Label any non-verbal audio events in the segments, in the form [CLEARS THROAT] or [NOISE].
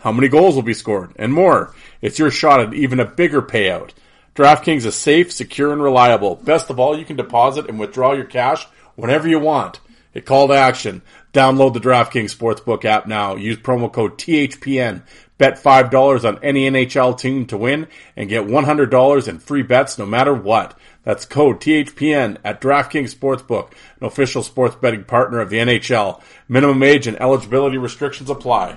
how many goals will be scored, and more. It's your shot at even a bigger payout. DraftKings is safe, secure, and reliable. Best of all, you can deposit and withdraw your cash whenever you want. Hit call to action. Download the DraftKings Sportsbook app now. Use promo code THPN. Bet $5 on any NHL team to win and get $100 in free bets no matter what. That's code THPN at DraftKings Sportsbook, an official sports betting partner of the NHL. Minimum age and eligibility restrictions apply.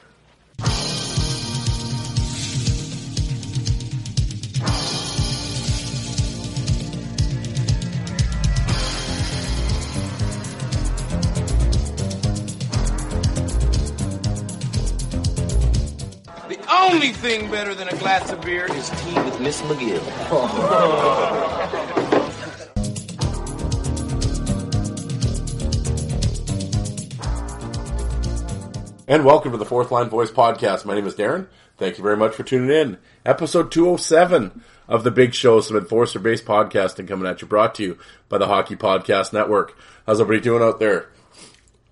Only thing better than a glass of beer is tea with Miss McGill. [LAUGHS] And welcome to the Fourth Line Voice Podcast. My name is Darren. Thank you very much for tuning in. Episode 207 of the Big Show, some enforcer based podcasting coming at you, brought to you by the Hockey Podcast Network. How's everybody doing out there?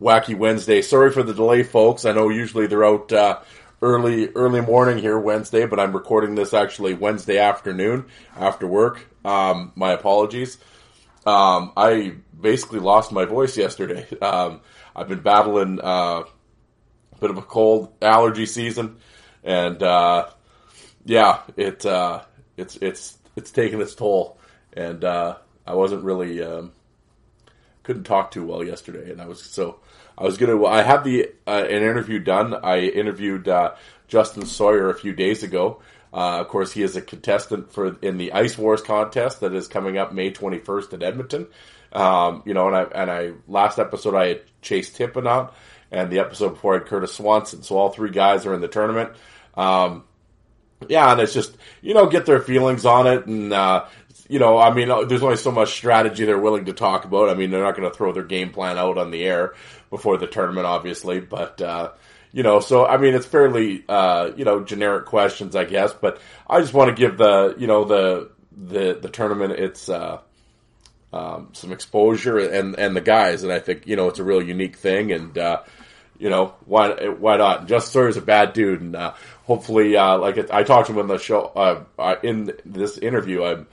Wacky Wednesday. Sorry for the delay, folks. I know usually they're out uh, early early morning here Wednesday, but I'm recording this actually Wednesday afternoon after work. Um, my apologies. Um, I basically lost my voice yesterday. [LAUGHS] Um, I've been battling uh, a bit of a cold allergy season, and uh, yeah, it uh, it's it's it's taken its toll, and uh, I wasn't really um, couldn't talk too well yesterday, and I was so I was gonna. I had the uh, an interview done. I interviewed uh, Justin Sawyer a few days ago. Uh, of course, he is a contestant for in the Ice Wars contest that is coming up May 21st at Edmonton. Um, you know, and I and I last episode I had Chase Tippin on, and the episode before I had Curtis Swanson. So all three guys are in the tournament. Um, yeah, and it's just you know get their feelings on it, and uh, you know, I mean, there's only so much strategy they're willing to talk about. I mean, they're not going to throw their game plan out on the air before the tournament, obviously, but, uh, you know, so I mean, it's fairly, uh, you know, generic questions, I guess, but I just want to give the, you know, the, the, the tournament its, uh, um, some exposure and, and the guys, and I think, you know, it's a real unique thing, and, uh, you know, why, why not? Just Sawyer's a bad dude, and, uh, hopefully, uh, like I talked to him in the show, uh, in this interview, I'm,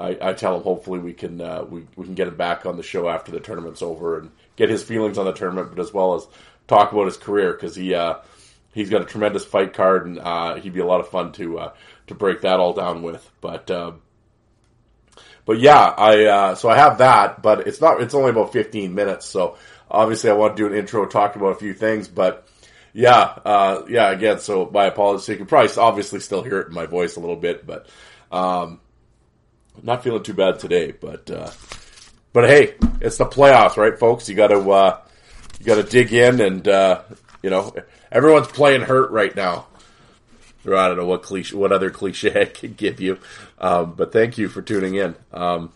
I, I tell him hopefully we can uh, we, we can get him back on the show after the tournament's over and get his feelings on the tournament, but as well as talk about his career because he uh, he's got a tremendous fight card and uh, he'd be a lot of fun to uh, to break that all down with. But um, but yeah, I uh, so I have that, but it's not it's only about fifteen minutes, so obviously I want to do an intro talk about a few things, but. Yeah, uh, yeah. Again, so my apologies. You can probably obviously still hear it in my voice a little bit, but um, not feeling too bad today, but uh, but hey, it's the playoffs, right, folks? You got to uh, you got to dig in, and uh, you know everyone's playing hurt right now. or I don't know what cliche, what other cliche [LAUGHS] I could give you. Um, but thank you for tuning in. Um,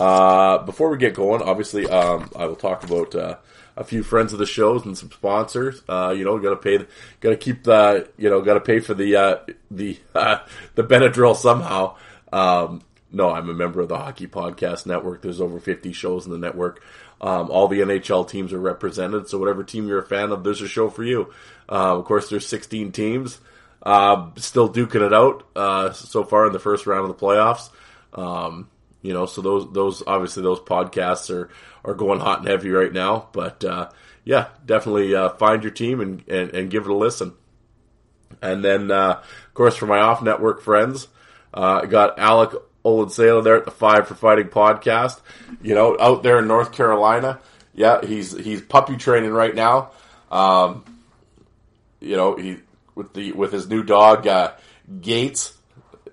uh, before we get going, obviously, um, I will talk about uh, a few friends of the shows and some sponsors. Uh, you know, got to pay, got to keep the, you know, got to pay for the uh, the [LAUGHS] the Benadryl somehow. Um, no, I'm a member of the Hockey Podcast Network. There's over 50 shows in the network. Um, all the NHL teams are represented, so whatever team you're a fan of, there's a show for you. Uh, of course, there's 16 teams, uh, still duking it out uh, so far in the first round of the playoffs. Um, you know, so those those obviously those podcasts are are going hot and heavy right now. But uh, yeah, definitely uh, find your team and, and, and give it a listen. And then, uh, of course, for my off network friends, I got Alec Olensalo there at the Five for Fighting podcast. You know, out there in North Carolina. Yeah, he's he's puppy training right now. Um, you know, he with the with his new dog uh, Gates.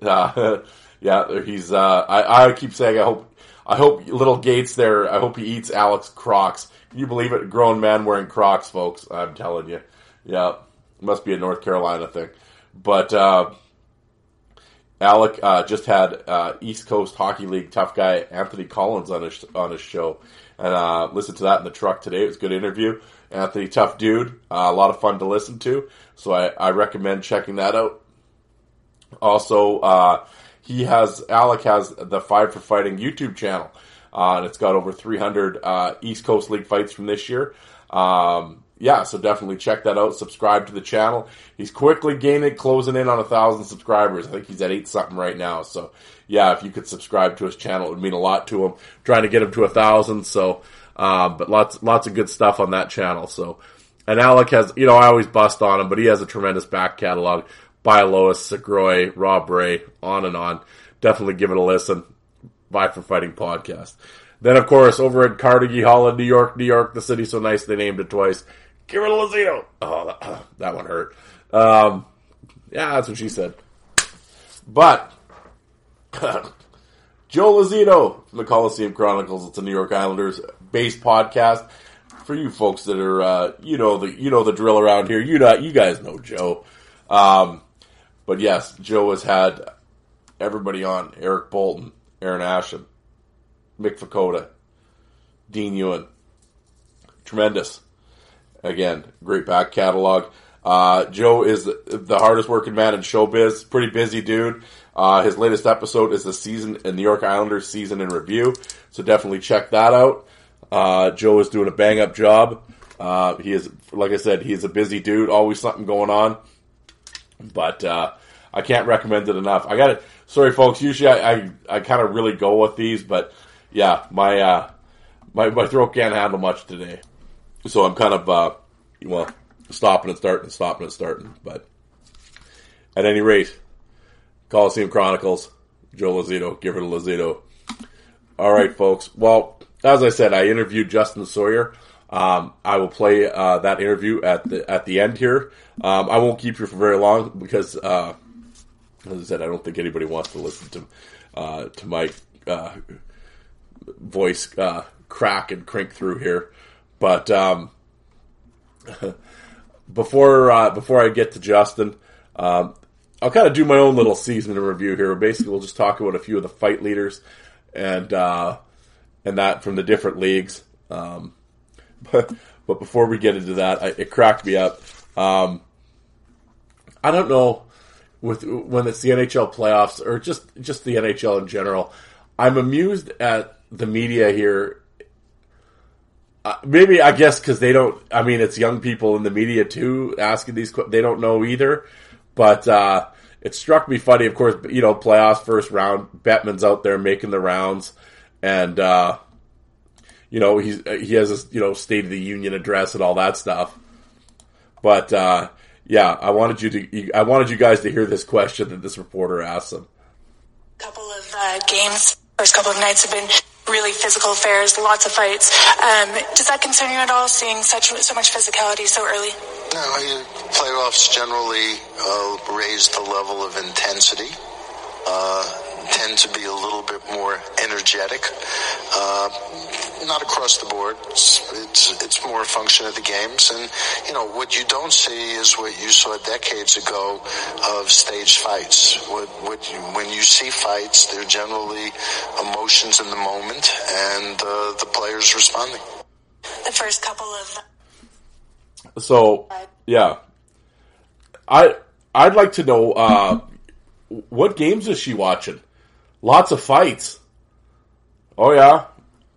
Uh, [LAUGHS] yeah, he's. Uh, I I keep saying I hope I hope little Gates there. I hope he eats Alex Crocs. Can you believe it? Grown man wearing Crocs, folks. I'm telling you. Yeah, must be a North Carolina thing. But uh, Alec uh, just had uh, East Coast Hockey League tough guy Anthony Collins on his on his show, and uh, listened to that in the truck today. It was a good interview. Anthony, tough dude, uh, a lot of fun to listen to. So I, I recommend checking that out. Also, uh, he has Alec has the Five for Fighting YouTube channel, uh, and it's got over 300 East Coast League fights from this year. Um, yeah, so definitely check that out. Subscribe to the channel. He's quickly gaining, closing in on a thousand subscribers. I think he's at eight something right now. So yeah, if you could subscribe to his channel, it would mean a lot to him. Trying to get him to a thousand. So, um, but lots, lots of good stuff on that channel. So, and Alec has, you know, I always bust on him, but he has a tremendous back catalog. By Lois, Segroy, Rob Ray, on and on. Definitely give it a listen. Five for Fighting podcast. Then, of course, over at Carnegie Hall in New York, New York, the city so nice they named it twice. Kira Lazino. Oh, that, [CLEARS THROAT] that one hurt. Um, yeah, that's what she said. But [CLEARS THROAT] Joe Lazino from the Coliseum Chronicles. It's a New York Islanders based podcast for you folks that are, uh, you know the you know the drill around here. You know, you guys know Joe. Um, but yes, Joe has had everybody on: Eric Bolton, Aaron Asham, Mick Vukota, Dean Ewan. Tremendous. Again, great back catalog. Uh, Joe is the hardest working man in showbiz. Pretty busy dude. Uh, his latest episode is the season in New York Islanders season in review. So definitely check that out. Uh, Joe is doing a bang up job. Uh, he is, like I said, he's a busy dude. Always something going on. But, uh, I can't recommend it enough. I got it. Sorry, folks. Usually I, I, I kind of really go with these, but yeah, my, uh, my, my throat can't handle much today. So I'm kind of, uh, well, stopping and starting, stopping and starting. But at any rate, Coliseum Chronicles, Joe Lazino, give it a Lazino. All right, folks. Well, as I said, I interviewed Justin Sawyer. Um, I will play uh, that interview at the at the end here. Um, I won't keep you for very long because, uh, as I said, I don't think anybody wants to listen to uh, to my uh, voice uh, crack and crink through here. But um, [LAUGHS] before uh, before I get to Justin, um, I'll kind of do my own little season review here. Basically, we'll just talk about a few of the fight leaders and uh, and that from the different leagues. Um, [LAUGHS] but, but before we get into that, I, it cracked me up. Um, I don't know with when it's the NHL playoffs or just just the NHL in general. I'm amused at the media here uh, maybe I guess because they don't. I mean, it's young people in the media too asking these. They don't know either, but uh, it struck me funny. Of course, you know, playoffs first round. Bettman's out there making the rounds, and uh, you know he's he has this you know State of the Union address and all that stuff. But uh, yeah, I wanted you to. I wanted you guys to hear this question that this reporter asked him. Couple of uh, games, first couple of nights have been really physical affairs, lots of fights. Um, does that concern you at all, seeing such so much physicality so early? No, playoffs generally uh, raise the level of intensity. Uh, tend to be a little bit more energetic. Uh, not across the board. It's, it's it's more a function of the games, and you know what you don't see is what you saw decades ago of staged fights. What, what you, when you see fights, they're generally emotions in the moment, and uh, the players responding. The first couple of So yeah, I I'd like to know uh, what games is she watching? Lots of fights. Oh yeah,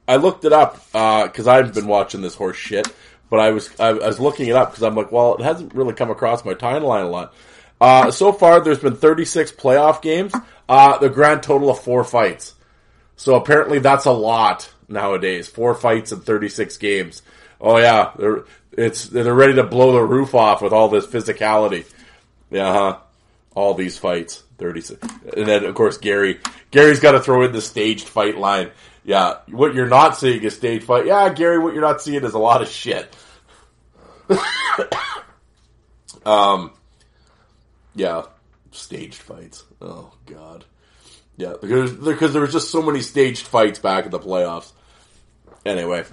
I looked it up because I've been watching this horse shit. But I was I, I was looking it up because I'm like, well, it hasn't really come across my timeline a lot. Uh, so far, there's been 36 playoff games. Uh, the grand total of four fights. So apparently, that's a lot nowadays. Four fights in 36 games. Oh yeah, they're it's they're ready to blow the roof off with all this physicality. Yeah, huh? all these fights. 36. And then, of course, Gary. Gary's got to throw in the staged fight line. Yeah, what you're not seeing is staged fight. Yeah, Gary, what you're not seeing is a lot of shit. [COUGHS] um, yeah, staged fights. Oh, God. Yeah, because, because there was just so many staged fights back in the playoffs. Anyway.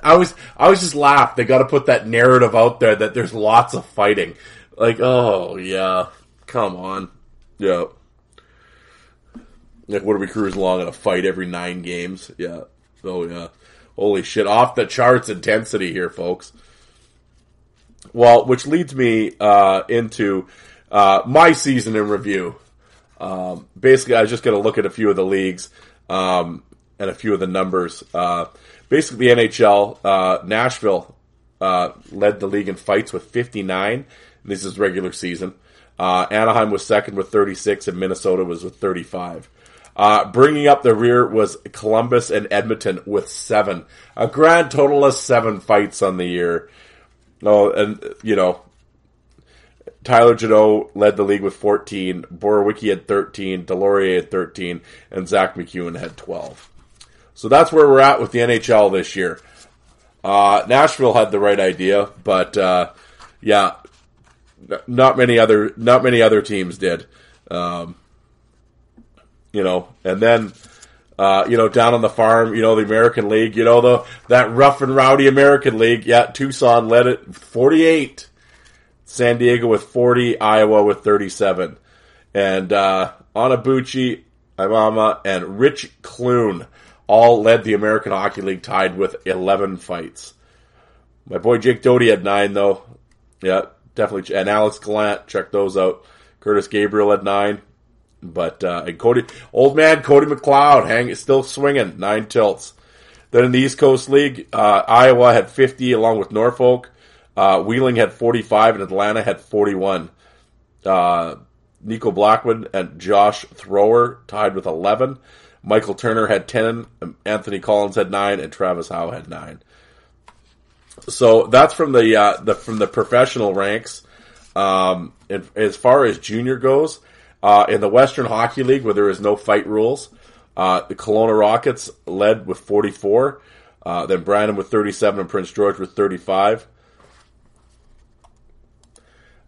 I was I was just laugh. They got to put that narrative out there that there's lots of fighting. Like, oh yeah, come on, yeah. Like, what are we cruising along in a fight every nine games? Yeah. Oh yeah. Holy shit! Off the charts intensity here, folks. Well, which leads me uh, into uh, my season in review. Um, basically, I was just going to look at a few of the leagues um, and a few of the numbers. Uh, basically, the NHL, uh, Nashville uh, led the league in fights with 59. This is regular season. Uh, Anaheim was second with 36, and Minnesota was with 35. Uh, bringing up the rear was Columbus and Edmonton with seven. A grand total of seven fights on the year. Oh, and, you know, Tyler Jeannot led the league with 14, Borowiecki had 13, Deslauriers had 13, and Zach MacEwen had 12. So that's where we're at with the NHL this year. Uh, Nashville had the right idea, but uh, yeah, n- not many other not many other teams did. Um, you know, and then uh, you know down on the farm, you know the American League, you know the that rough and rowdy American League. Yeah, Tucson led it forty eight, San Diego with forty, Iowa with thirty seven, and uh, Anabuchi, Imama, and Rich Clune all led the American Hockey League, tied with eleven fights. My boy Jake Doty had nine though. Yeah, definitely. And Alex Gallant, check those out. Curtis Gabriel had nine. But uh, and Cody, old man Cody McLeod, hang still swinging nine tilts. Then in the East Coast League, uh, Iowa had 50 along with Norfolk. Uh, Wheeling had 45 and Atlanta had 41. Uh, Nico Blackwood and Josh Thrower tied with 11. Michael Turner had 10. Anthony Collins had 9 and Travis Howe had 9. So that's from the, uh, the from the professional ranks. Um, and as far as junior goes, uh, in the Western Hockey League, where there is no fight rules, uh, the Kelowna Rockets led with 44. Uh, then Brandon with 37 and Prince George with 35.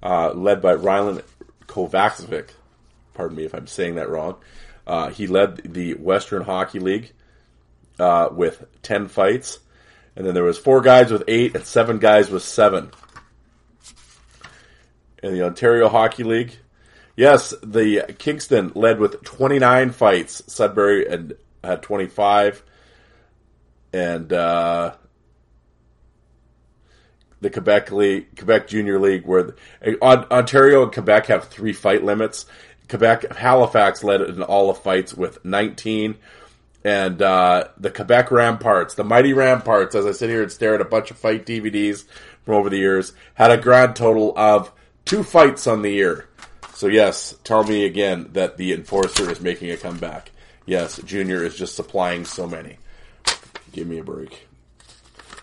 Uh, led by Rylan Kovacevic. Pardon me if I'm saying that wrong. Uh, he led the Western Hockey League uh, with 10 fights. And then there was four guys with eight and seven guys with seven. In the Ontario Hockey League, Yes, the Kingston led with 29 fights. Sudbury had, had 25. And uh, the Quebec League, Quebec Junior League, where Ontario and Quebec have three fight limits. Quebec, Halifax led in all the fights with 19. And uh, the Quebec Ramparts, the mighty Ramparts, as I sit here and stare at a bunch of fight DVDs from over the years, had a grand total of two fights on the year. So yes, tell me again that the enforcer is making a comeback. Yes, Junior is just supplying so many. Give me a break.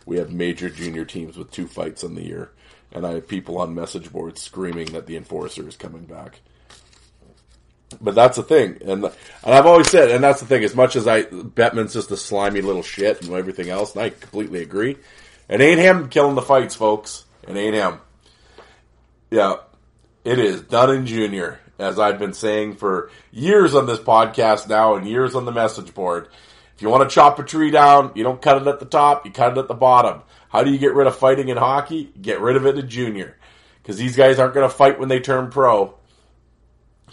We have major junior teams with two fights on the year, and I have people on message boards screaming that the enforcer is coming back. But that's the thing, and and I've always said, and that's the thing. As much as I Bettman's just a slimy little shit and everything else, and I completely agree. It ain't him killing the fights, folks. It ain't him. Yeah, it is Dunn Jr., as I've been saying for years on this podcast now and years on the message board. If you want to chop a tree down, you don't cut it at the top, you cut it at the bottom. How do you get rid of fighting in hockey? Get rid of it in junior. Because these guys aren't going to fight when they turn pro.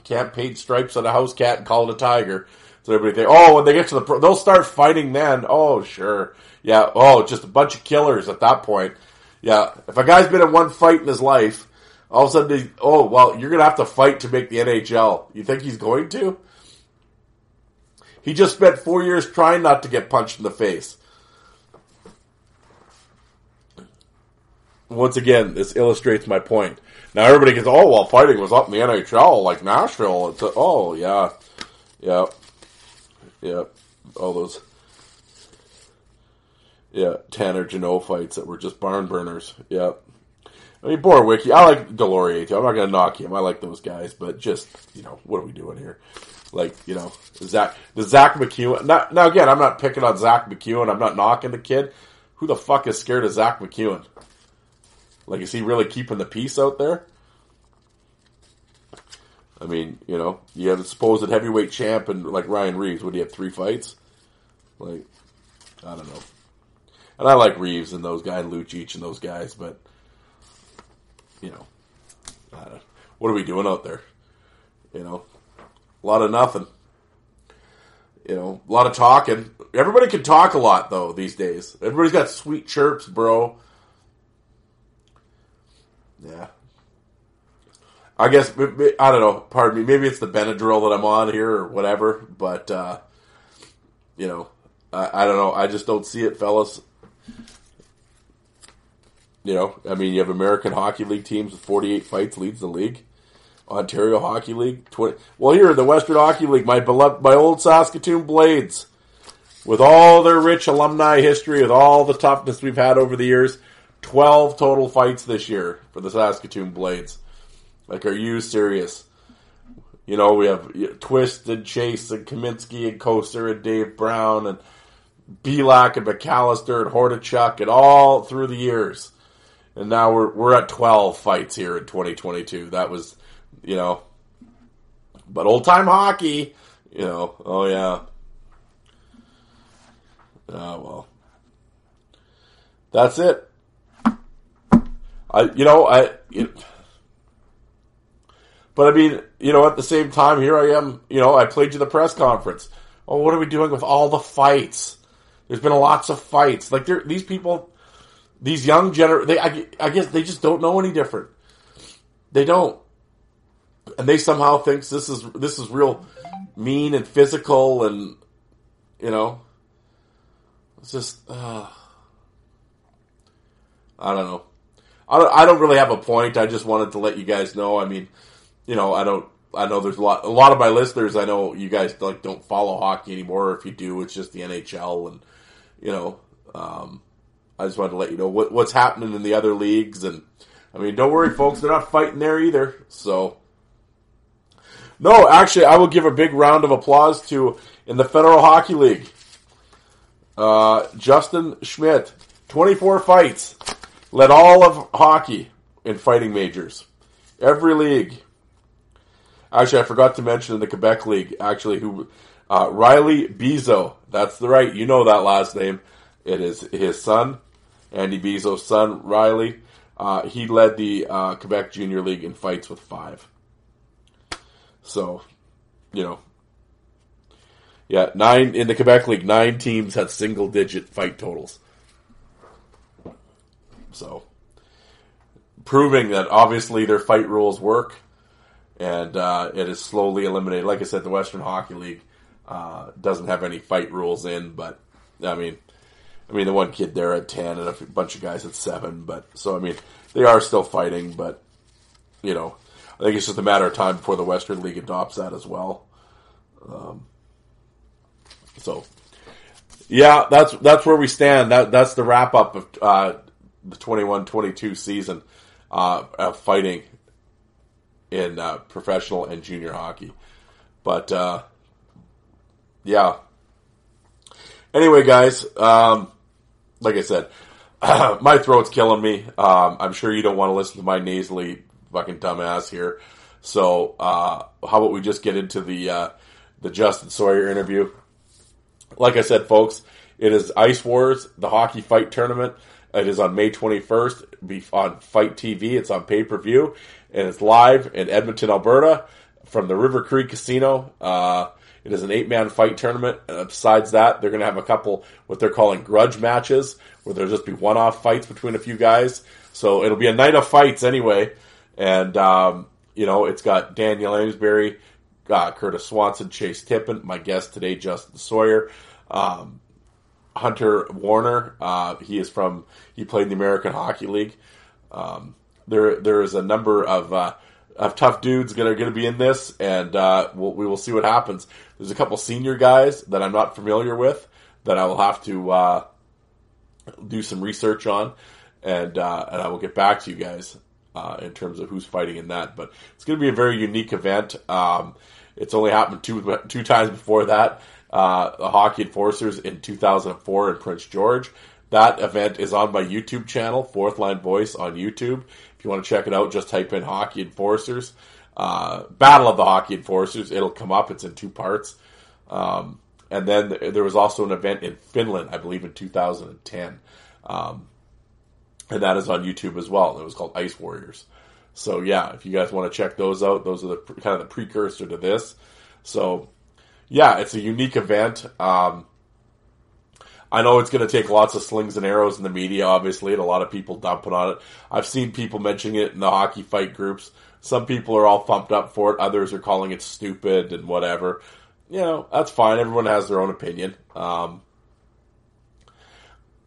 Can't paint stripes on a house cat and call it a tiger. So everybody think, oh, when they get to the pro, they'll start fighting then. Oh, sure. Yeah. Oh, just a bunch of killers at that point. Yeah. If a guy's been in one fight in his life, all of a sudden, oh, well, you're going to have to fight to make the NHL. You think he's going to? He just spent four years trying not to get punched in the face. Once again, this illustrates my point. Now everybody gets, oh, well, fighting was up in the NHL, like Nashville. It's a, oh, yeah, yeah, yeah, all those, yeah, Tanner Jeannot fights that were just barn burners. Yeah, I mean, Borowiecki, I like Deslauriers too. I'm not going to knock him. I like those guys, but just you know, what are we doing here? Like, you know, Zach, the Zach MacEwen. Now, now again, I'm not picking on Zach MacEwen. I'm not knocking the kid. Who the fuck is scared of Zach MacEwen? Like, is he really keeping the peace out there? I mean, you know, you have a supposed heavyweight champ and like Ryan Reaves. Would he have three fights? Like, I don't know. And I like Reeves and those guys, Lucic and those guys, but you know, what are we doing out there? You know, a lot of nothing. You know, a lot of talking. Everybody can talk a lot though these days. Everybody's got sweet chirps, bro. Yeah. I guess I don't know. Pardon me. Maybe it's the Benadryl that I'm on here or whatever. But uh, you know, I, I don't know. I just don't see it, fellas. You know, I mean, you have American Hockey League teams with 48 fights leads the league. Ontario Hockey League, 20. Well, here in the Western Hockey League, my beloved, my old Saskatoon Blades, with all their rich alumni history, with all the toughness we've had over the years, 12 total fights this year for the Saskatoon Blades. Like, are you serious? You know, we have Twist and Chase and Kaminski and Coaster and Dave Brown and Belak and McAllister and Hordichuk and all through the years and now we're we're at 12 fights here in 2022. That was, you know, but old time hockey, you know. Oh yeah. Ah well. That's it. I you know I. It, but I mean, you know, at the same time, here I am. You know, I played you the press conference. Oh, what are we doing with all the fights? There's been lots of fights. Like these people these young gener they I, I guess they just don't know any different. They don't, and they somehow thinks this is this is real mean and physical and you know it's just uh, I don't know. I don't, I don't really have a point. I just wanted to let you guys know. I mean, you know, I don't. I know there's a lot. A lot of my listeners. I know you guys like don't follow hockey anymore. If you do, it's just the NHL, and you know, um, I just wanted to let you know what, what's happening in the other leagues. And I mean, don't worry, folks, they're not fighting there either. So, no, actually, I will give a big round of applause to in the Federal Hockey League. Uh, Justin Schmidt, 24 fights, led all of hockey in fighting majors. Every league. Actually, I forgot to mention in the Quebec League, actually, who uh, Riley Bezeau. That's the right. You know that last name. It is his son, Andy Bezeau's son, Riley. Uh, he led the uh, Quebec Junior League in fights with five. So, you know, yeah, nine in the Quebec League. Nine teams had single-digit fight totals. So, proving that obviously their fight rules work, and uh, it is slowly eliminated. Like I said, the Western Hockey League uh, doesn't have any fight rules in, but I mean, I mean, the one kid there at 10 and a bunch of guys at 7, but so, I mean, they are still fighting, but, you know, I think it's just a matter of time before the Western League adopts that as well. Um, so, yeah, that's that's where we stand. That that's the wrap up of uh, the 21-22 season uh, of fighting in uh, professional and junior hockey. But uh, yeah. Anyway, guys, um, like I said, [LAUGHS] my throat's killing me. Um, I'm sure you don't want to listen to my nasally fucking dumbass here. So, uh, how about we just get into the uh, the Justin Sawyer interview? like I said, folks, it is Ice Wars, the hockey fight tournament. It is on May 21st. Be on Fight TV. It's on pay per view, and it's live in Edmonton, Alberta, from the River Cree Casino. Uh, it is an eight man fight tournament. Uh, besides that, they're going to have a couple what they're calling grudge matches, where there'll just be one off fights between a few guys. So it'll be a night of fights anyway. And um, you know, it's got Daniel Amesbury, uh, Curtis Swanson, Chase Tippin, my guest today, Justin Sawyer. Um, Hunter Warner. Uh, he is from he played in the American Hockey League. Um, there there is a number of uh, of tough dudes that are going to be in this, and uh, we'll, we will see what happens. There's a couple senior guys that I'm not familiar with that I will have to uh, do some research on, and uh, and I will get back to you guys uh, in terms of who's fighting in that. But it's going to be a very unique event. Um, it's only happened two two times before that uh, the Hockey Enforcers in 2004 in Prince George. That event is on my YouTube channel, Fourth Line Voice on YouTube. If you want to check it out, just type in Hockey Enforcers. Uh, Battle of the Hockey Enforcers. It'll come up. It's in two parts. Um, and then there was also an event in Finland, I believe, in 2010. Um, and that is on YouTube as well. It was called Ice Warriors. So yeah, if you guys want to check those out, those are the kind of the precursor to this. So yeah, it's a unique event. Um, I know it's going to take lots of slings and arrows in the media, obviously, and a lot of people dumping on it. I've seen people mentioning it in the hockey fight groups. Some people are all pumped up for it. Others are calling it stupid and whatever. You know, that's fine. Everyone has their own opinion. Um,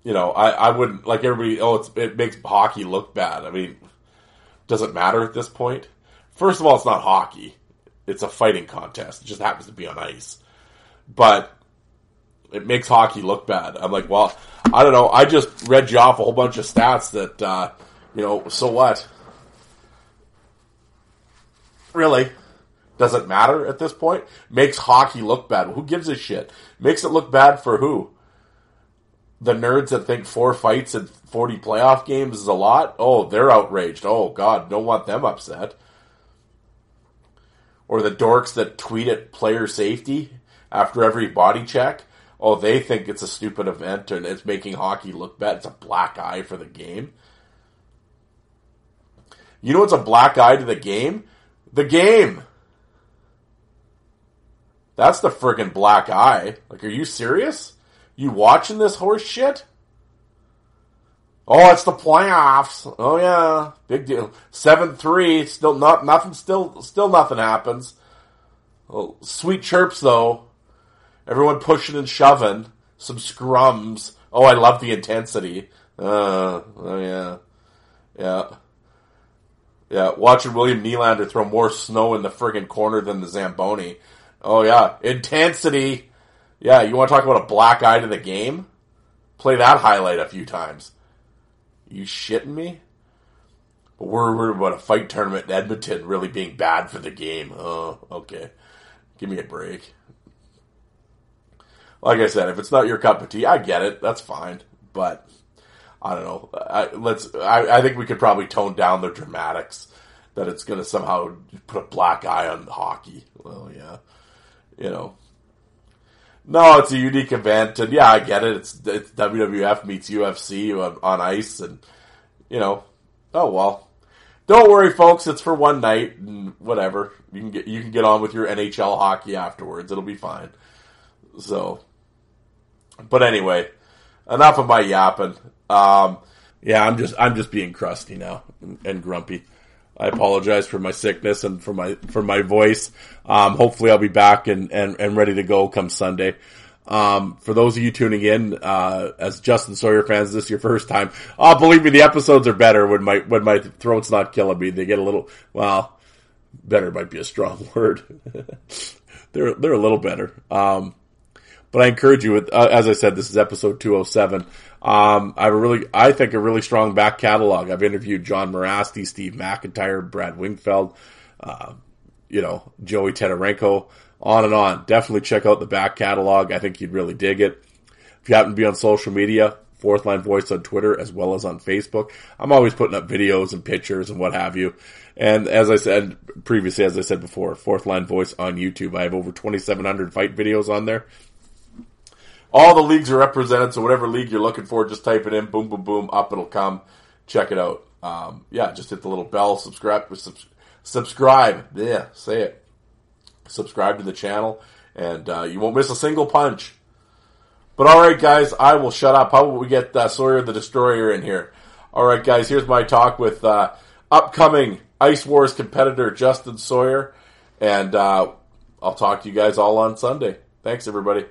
you know, I, I wouldn't like everybody. Oh, it makes hockey look bad. I mean, does it matter at this point? First of all, it's not hockey it's a fighting contest. It just happens to be on ice. But it makes hockey look bad. I'm like, well, I don't know. I just read you off a whole bunch of stats that, uh, you know, so what? Really? Does it matter at this point? Makes hockey look bad. Who gives a shit? Makes it look bad for who? The nerds that think four fights and 40 playoff games is a lot? Oh, they're outraged. Oh, God, don't want them upset or the dorks that tweet at player safety after every body check. Oh, they think it's a stupid event and it's making hockey look bad. It's a black eye for the game. You know what's a black eye to the game? The game. That's the friggin' black eye. Like, are you serious? You watching this horse shit? Oh, it's the playoffs. Oh yeah, big deal. Seven three. Still not nothing. Still still nothing happens. Well, sweet chirps though. Everyone pushing and shoving. Some scrums. Oh, I love the intensity. Uh, oh yeah, yeah, yeah. Watching William Nylander throw more snow in the friggin' corner than the Zamboni. Oh yeah, intensity. Yeah, you want to talk about a black eye to the game? Play that highlight a few times. You shitting me? But we're worried about a fight tournament in Edmonton really being bad for the game. Oh, okay. Give me a break. Like I said, if it's not your cup of tea, I get it. That's fine. But I don't know. I, let's. I, I think we could probably tone down the dramatics that it's going to somehow put a black eye on hockey. Well, yeah, you know. No, it's a unique event, and yeah, I get it. It's, it's WWF meets UFC on, on ice, and you know, oh well. Don't worry, folks. It's for one night, and whatever. You can get you can get on with your NHL hockey afterwards. It'll be fine. So, but anyway, enough of my yapping. Um, yeah, I'm just I'm just being crusty now and, and grumpy. I apologize for my sickness and for my for my voice. Um, hopefully, I'll be back and, and, and ready to go come Sunday. Um, for those of you tuning in, uh, as Justin Sawyer fans, this is your first time. Oh, believe me, the episodes are better when my when my throat's not killing me. They get a little well, better might be a strong [LAUGHS] word. [LAUGHS] they're they're a little better. Um, but I encourage you. With, uh, as I said, this is episode 207. Um, I have a really, I think a really strong back catalog. I've interviewed John Mirasty, Steve McIntyre, Brad Wingfield, uh, you know, Joey Tetarenko, on and on. Definitely check out the back catalog. I think you'd really dig it. If you happen to be on social media, Fourth Line Voice on Twitter as well as on Facebook. I'm always putting up videos and pictures and what have you. And as I said previously, as I said before, Fourth Line Voice on YouTube. I have over 2,700 fight videos on there. All the leagues are represented. So whatever league you're looking for, just type it in. Boom, boom, boom. Up it'll come. Check it out. Um, yeah, just hit the little bell. Subscribe. Subs- subscribe. Yeah, say it. Subscribe to the channel, and uh, you won't miss a single punch. But all right, guys, I will shut up. How about we get uh, Sawyer the Destroyer in here? All right, guys, here's my talk with uh, upcoming Ice Wars competitor Justin Sawyer, and uh, I'll talk to you guys all on Sunday. Thanks, everybody.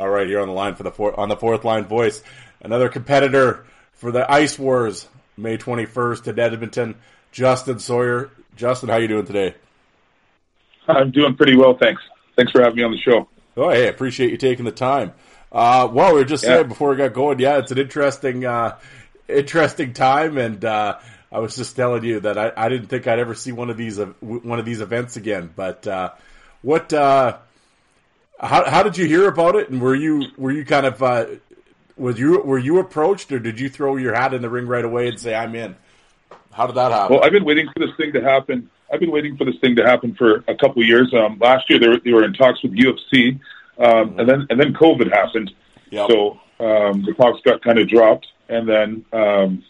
All right, here on the line for the four, on the fourth line voice, another competitor for the Ice Wars, May 21st in Edmonton, Justin Sawyer. Justin, how you doing today? I'm doing pretty well, thanks. Thanks for having me on the show. Oh, hey, appreciate you taking the time. Uh, well, we were just Yeah. saying before we got going, yeah, it's an interesting, uh, interesting time, and uh, I was just telling you that I, I didn't think I'd ever see one of these uh, one of these events again. But uh, what? How how did you hear about it? And were you were you kind of uh, was you were you approached, or did you throw your hat in the ring right away and say I'm in? How did that happen? Well, I've been waiting for this thing to happen. I've been waiting for this thing to happen for a couple of years. Um, last year, they were, they were in talks with UFC, um, and then and then COVID happened. Yep. So um, the talks got kind of dropped, and then um,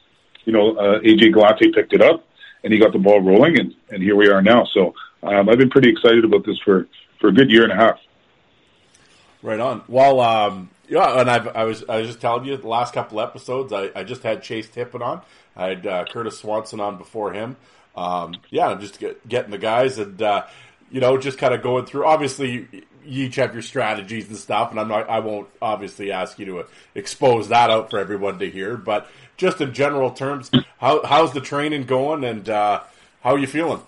you know uh, AJ Galante picked it up, and he got the ball rolling, and, and here we are now. So um, I've been pretty excited about this for for a good year and a half. Right on. Well, um, yeah, and I've, I was I was just telling you the last couple episodes. I, I just had Chase Tippin on. I had uh, Curtis Swanson on before him. Um, yeah, just get, getting the guys and uh, you know just kind of going through. Obviously, you, each have your strategies and stuff, and I'm not. I won't obviously ask you to expose that out for everyone to hear. But just in general terms, how how's the training going, and uh, how are you feeling?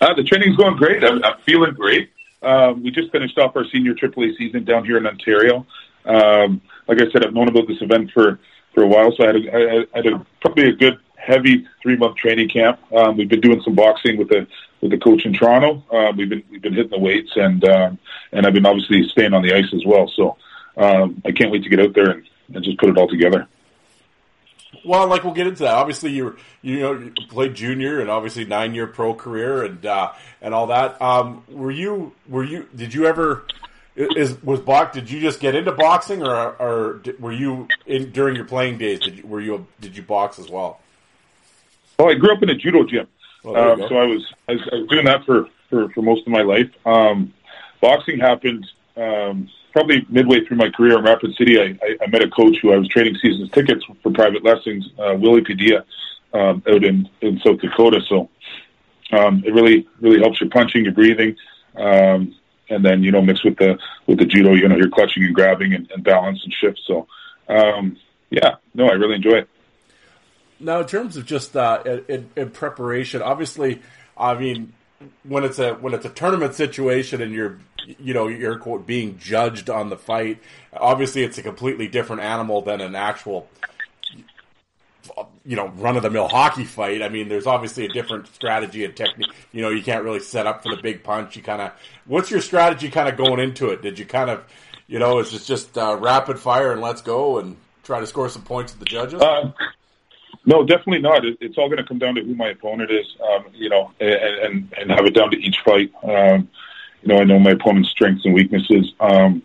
Uh, the training's going great. I'm, I'm feeling great. Um, we just finished off our senior AAA season down here in Ontario. Um, like I said, I've known about this event for, for a while, so I had, a, I had a, probably a good heavy three month training camp. Um, we've been doing some boxing with the with the coach in Toronto. Um, we've been we've been hitting the weights and um, and I've been obviously staying on the ice as well. So um, I can't wait to get out there and, and just put it all together. Well, like we'll get into that. Obviously, you you know you played junior and obviously nine year pro career and uh, and all that. Um, were you were you did you ever is was box? Did you just get into boxing or or were you in during your playing days? Did you, were you did you box as well? Well, I grew up in a judo gym, Oh, um, so I was, I was I was doing that for for, for most of my life. Um, boxing happened um, probably midway through my career in Rapid City. I, I, I met a coach who I was trading seasons tickets for private lessons, uh, Willie Padilla, um, out in in South Dakota. So um, it really really helps your punching, your breathing. Um, and then you know mixed with the with the judo, you know you're clutching and grabbing and, and balance and shift. So um, yeah, no, I really enjoy it. Now, in terms of just uh, in, in preparation, obviously, I mean, when it's a when it's a tournament situation and you're you know you're quote being judged on the fight, obviously it's a completely different animal than an actual you know run of the mill hockey fight. I mean, there's obviously a different strategy and technique. You know, you can't really set up for the big punch. You kind of what's your strategy kind of going into it? Did you kind of you know is it just uh, rapid fire and let's go and try to score some points with the judges? Uh, no, definitely not. It, it's all going to come down to who my opponent is, um, you know, and, and and have it down to each fight. Um, you know, I know my opponent's strengths and weaknesses. Um,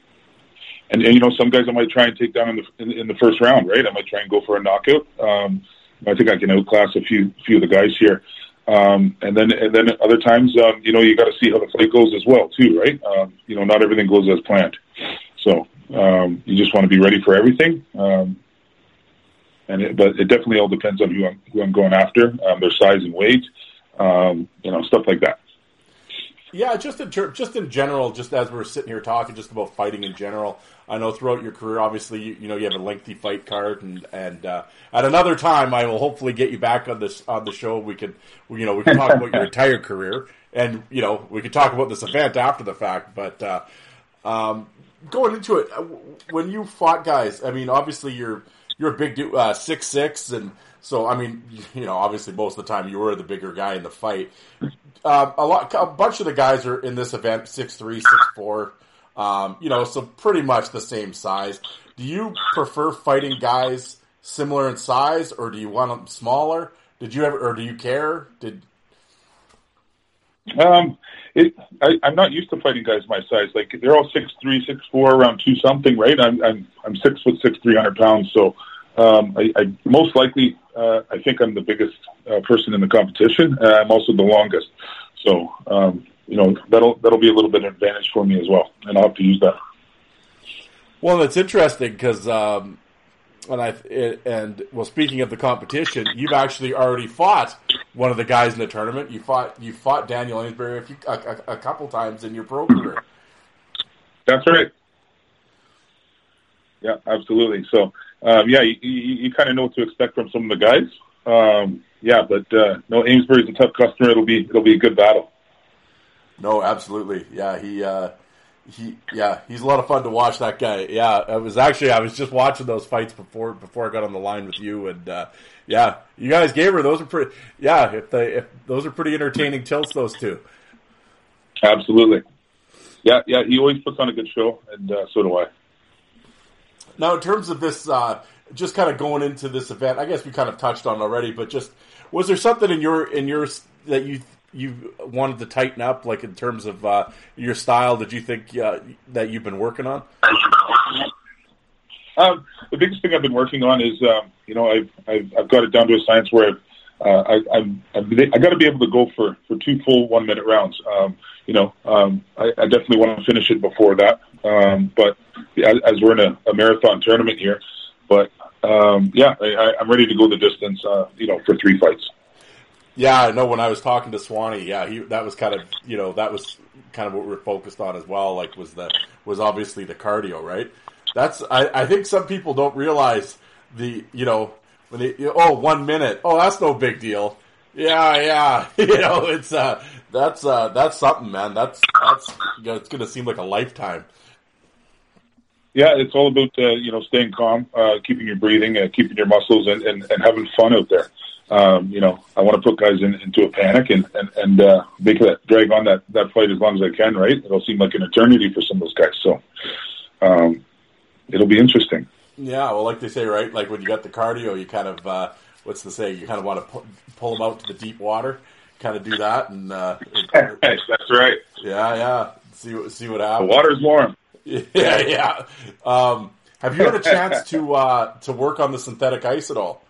and, and you know, some guys I might try and take down in the in, in the first round, right? I might try and go for a knockout. Um, I think I can outclass a few few of the guys here. Um, and then and then other times, um, you know, you got to see how the fight goes as well, too, right? Um, you know, not everything goes as planned. So um, you just want to be ready for everything. Um, and it, but it definitely all depends on who I'm who I'm going after, um, their size and weight, um, you know, stuff like that. Yeah, just in ter- just in general, just as we're sitting here talking, just about fighting in general. I know throughout your career, obviously, you, you know you have a lengthy fight card, and and uh, at another time, I will hopefully get you back on this on the show. We could, you know, we can talk about your [LAUGHS] entire career, and you know, we could talk about this event after the fact. But uh, um, going into it, uh, when you fought guys, I mean, obviously you're you're a big dude, uh, six six, and so I mean, you know, obviously most of the time you were the bigger guy in the fight. Uh, a lot, a bunch of the guys are in this event six three, six four. Um, you know, so pretty much the same size. Do you prefer fighting guys similar in size, or do you want them smaller? Did you ever, or do you care? Did Um, it, I, I'm not used to fighting guys my size. Like they're all six three, six four, around two something, right? I'm I'm I'm six foot six, three hundred pounds. So um, I, I most likely uh, I think I'm the biggest uh, person in the competition. Uh, I'm also the longest. So um, you know that'll that'll be a little bit of advantage for me as well, and I'll have to use that. Well, it's interesting because, um, and I and well, speaking of the competition, you've actually already fought one of the guys in the tournament. You fought you fought Daniel Amesbury a, few, a, a, a couple times in your pro career. That's right. Yeah, absolutely. So, um, yeah, you, you, you kind of know what to expect from some of the guys. Um, yeah, but uh, no, Amesbury's a tough customer. It'll be it'll be a good battle. No, absolutely. Yeah, he uh, he yeah, he's a lot of fun to watch. That guy. Yeah, I was actually I was just watching those fights before before I got on the line with you, and uh, yeah, you guys gave her those are pretty. Yeah, if they if those are pretty entertaining tilts, those two. Absolutely. Yeah, yeah, he always puts on a good show, and uh, so do I. Now, in terms of this, uh, just kind of going into this event, I guess we kind of touched on already, but just was there something in your in your that you you wanted to tighten up, like in terms of uh, your style? Did you think uh, that you've been working on? Um, the biggest thing I've been working on is, um, you know, I've, I've I've got it down to a science where uh, I, I'm, I'm I got to be able to go for for two full one minute rounds. Um, you know, um, I, I definitely want to finish it before that. Um, but as, as we're in a, a marathon tournament here, but um, yeah, I, I'm ready to go the distance. Uh, you know, for three fights. Yeah, I know. When I was talking to Swanee, yeah, he that was kind of you know that was kind of what we were focused on as well. Like was the was obviously the cardio, right? That's I, I think some people don't realize the you know when they oh one minute oh that's no big deal. Yeah, yeah, [LAUGHS] you know it's uh that's uh that's something, man. That's that's you know, it's gonna seem like a lifetime. Yeah, it's all about uh, you know staying calm, uh, keeping your breathing, uh, keeping your muscles, and, and, and having fun out there um, you know, I want to put guys in, into a panic and and, and uh, make that drag on that that fight as long as I can. Right? It'll seem like an eternity for some of those guys. So um, it'll be interesting. Yeah, well, like they say, right? Like when you got the cardio, you kind of uh, what's the say? You kind of want to pu- pull them out to the deep water, kind of do that, and uh, [LAUGHS] that's right. Yeah, yeah. See see what happens. The water's warm. [LAUGHS] Yeah, yeah. Um, have you had a chance to uh, to work on the synthetic ice at all?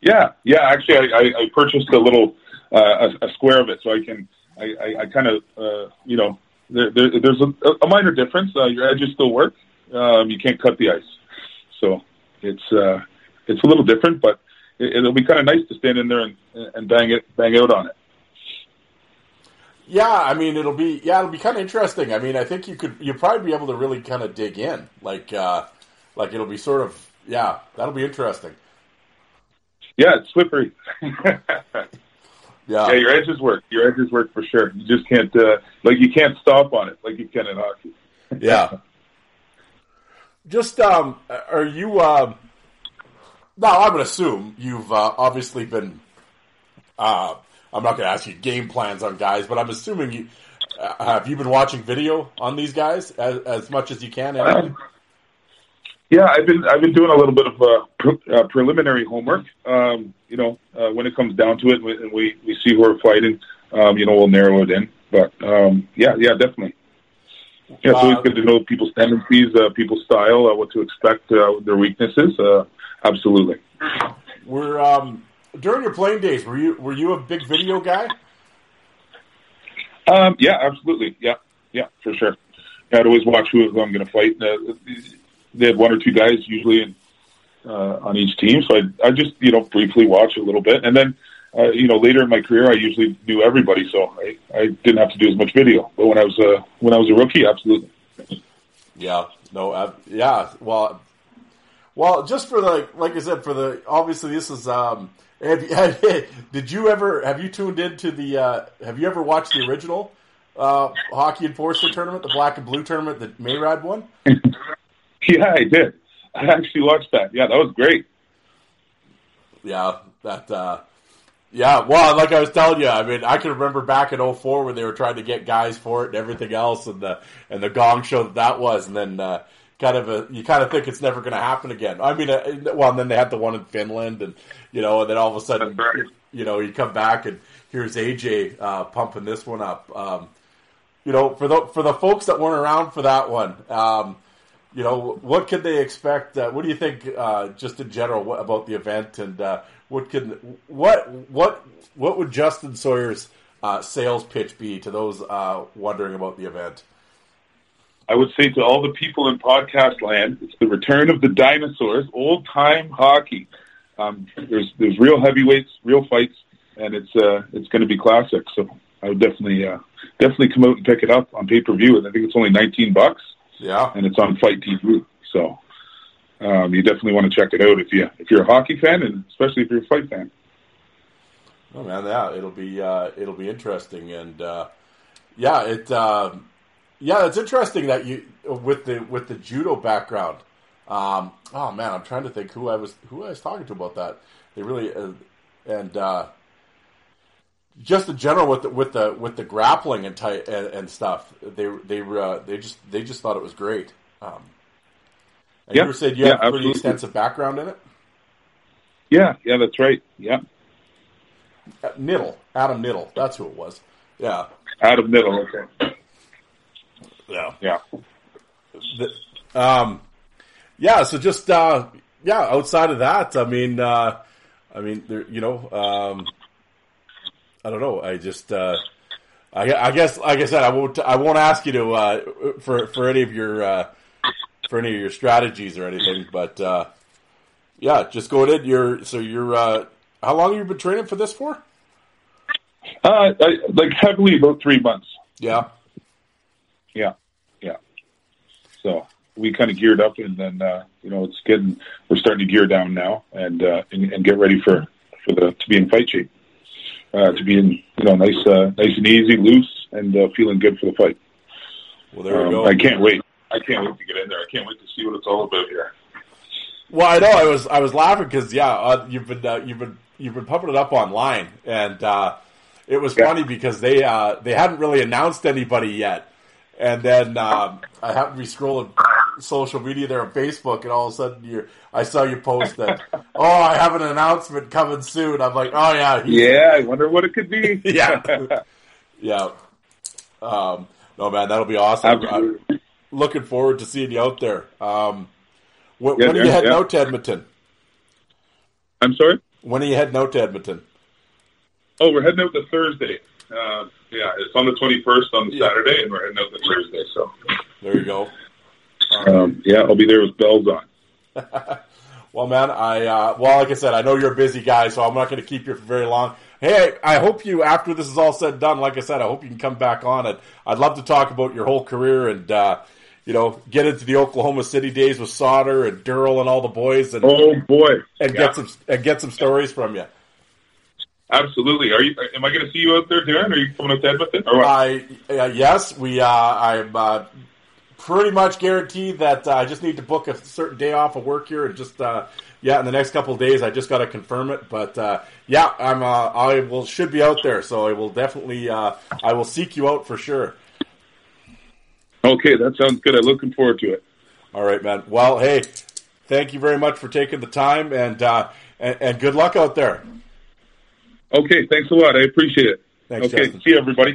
Yeah, yeah. Actually, I, I purchased a little uh, a, a square of it, so I can I, I, I kind of uh, you know there, there, there's a, a minor difference. Uh, your edges still work. Um, you can't cut the ice, so it's uh, it's a little different, but it, it'll be kind of nice to stand in there and, and bang it bang out on it. Yeah, I mean it'll be yeah it'll be kind of interesting. I mean I think you could you'll probably be able to really kind of dig in like uh, like it'll be sort of yeah that'll be interesting. Yeah, it's slippery. yeah. yeah, your edges work. Your edges work for sure. You just can't uh, like you can't stop on it like you can in hockey. yeah. [LAUGHS] Just um, are you? Um, now I would assume you've uh, obviously been. Uh, I'm not going to ask you game plans on guys, but I'm assuming you uh, have you been watching video on these guys as, as much as you can. Anyway? Yeah, I've been I've been doing a little bit of uh, pre- uh, preliminary homework. Um, you know, uh, when it comes down to it, and we we see who we're fighting, um, you know, we'll narrow it in. But um, yeah, yeah, definitely. Yeah, it's always good to know people's tendencies, uh, people's style, uh, what to expect, uh, their weaknesses. Uh, absolutely. Were um, during your playing days, were you were you a big video guy? Um, yeah, absolutely. Yeah, yeah, for sure. I'd always watch who, who I'm going to fight. Uh, they had one or two guys usually in, uh, on each team. So I, I just, you know, briefly watch a little bit. And then, uh, you know, later in my career, I usually knew everybody. So I, I didn't have to do as much video. But when I was, uh, when I was a rookie, absolutely. Yeah, no, uh, yeah. Well, well, just for the, like I said, for the, obviously this is, um, have, [LAUGHS] have, did you ever, have you tuned into the, uh, have you ever watched the original, uh, hockey enforcer tournament, the black and blue tournament that Mayrad won? [LAUGHS] [LAUGHS] Yeah, I did. I actually watched that. Yeah, that was great. Yeah, that. uh yeah, well, like I was telling you, I mean, I can remember back in 04 when they were trying to get guys for it and everything else, and the and the gong show that that was, and then uh, kind of a you kind of think it's never going to happen again. I mean, uh, well, and then they had the one in Finland, and you know, and then all of a sudden, right. you know, you come back and here's AJ uh, pumping this one up. Um, you know, for the for the folks that weren't around for that one, um, you know, what could they expect? Uh, what do you think, uh, just in general, what, about the event, and uh, what can what what what would Justin Sawyer's uh, sales pitch be to those uh, wondering about the event? I would say to all the people in podcast land, it's the return of the dinosaurs, old time hockey. Um, there's there's real heavyweights, real fights, and it's uh, it's going to be classic. So I would definitely uh, definitely come out and pick it up on pay per view. And I think it's only 19 bucks. Yeah, and it's on Fight TV. So um, you definitely want to check it out if you if you're a hockey fan, and especially if you're a fight fan. Oh man, yeah, it'll be uh, it'll be interesting, and uh, yeah, it uh, yeah, it's interesting that you with the with the judo background. Um, oh man, I'm trying to think who I was who I was talking to about that. They really uh, and uh, just in general with the with the with the grappling and ty- and, and stuff. They they uh, they just they just thought it was great. Um, and Yeah. you said you Yeah, have a pretty extensive background in it. Yeah, yeah, that's right. Yeah, Uh, Nittel, Adam Nittel, that's who it was. Yeah, Adam Nittel. Okay. yeah. Yeah. The- um, yeah. So just uh, yeah. Outside of that, I mean, uh, I mean, there, you know, um, I don't know. I just, uh, I, I guess, like I said, I won't, I won't ask you to uh, for for any of your uh, for any of your strategies or anything, but uh, yeah, just go ahead. You're so you're. Uh, how long have you been training for this for? Uh, I, like heavily about three months. Yeah. Yeah, yeah. So we kind of geared up, and then uh, you know it's getting we're starting to gear down now, and uh, and, and get ready for for the to be in fight shape, uh, to be in you know nice uh, nice and easy, loose, and uh, feeling good for the fight. Well, there Um, we go. I can't wait. I can't wait to get in there. I can't wait to see what it's all about here. Well, I know I was I was laughing because yeah, uh, you've been uh, you've been you've been pumping it up online, and uh, it was Yeah. funny because they uh, they hadn't really announced anybody yet, and then um, I happened to be scrolling social media there on Facebook, and all of a sudden you I saw you post that [LAUGHS] oh I have an announcement coming soon. I'm like oh yeah Yeah, I wonder what it could be. [LAUGHS] yeah yeah. Um, no man, that'll be awesome. I'm looking forward to seeing you out there. Um, when, Yeah, when are you heading yeah. out to Edmonton? I'm sorry. When are you heading out to Edmonton? Oh, we're heading out to Thursday. Uh, yeah, it's on the 21st on the Yeah. Saturday, and we're heading out to Thursday. So, There you go. Um, yeah, I'll be there with bells on. [LAUGHS] Well, man, I uh, well, like I said, I know you're a busy guy, so I'm not going to keep you for very long. Hey, I, I hope you, after this is all said and done, like I said, I hope you can come back on it. I'd love to talk about your whole career and uh, you know get into the Oklahoma City days with Sauter and Durrell and all the boys, and Oh boy, and Yeah, get some and get some stories from you. absolutely. Are you? Am I going to see you out there, Darren? Are you coming up to Edmonton? Or what? I uh, yes, we. Uh, I'm uh, pretty much guaranteed that uh, I just need to book a certain day off of work here, and just uh, yeah, in the next couple of days, I just got to confirm it. But uh, yeah, I'm. Uh, I will should be out there, so I will definitely. Uh, I will seek you out for sure. okay, that sounds good. I'm looking forward to it. All right, man. Well, hey, thank you very much for taking the time, and uh, and, and good luck out there. Okay, thanks a lot. I appreciate it. Thanks, okay, Justin. see you, everybody.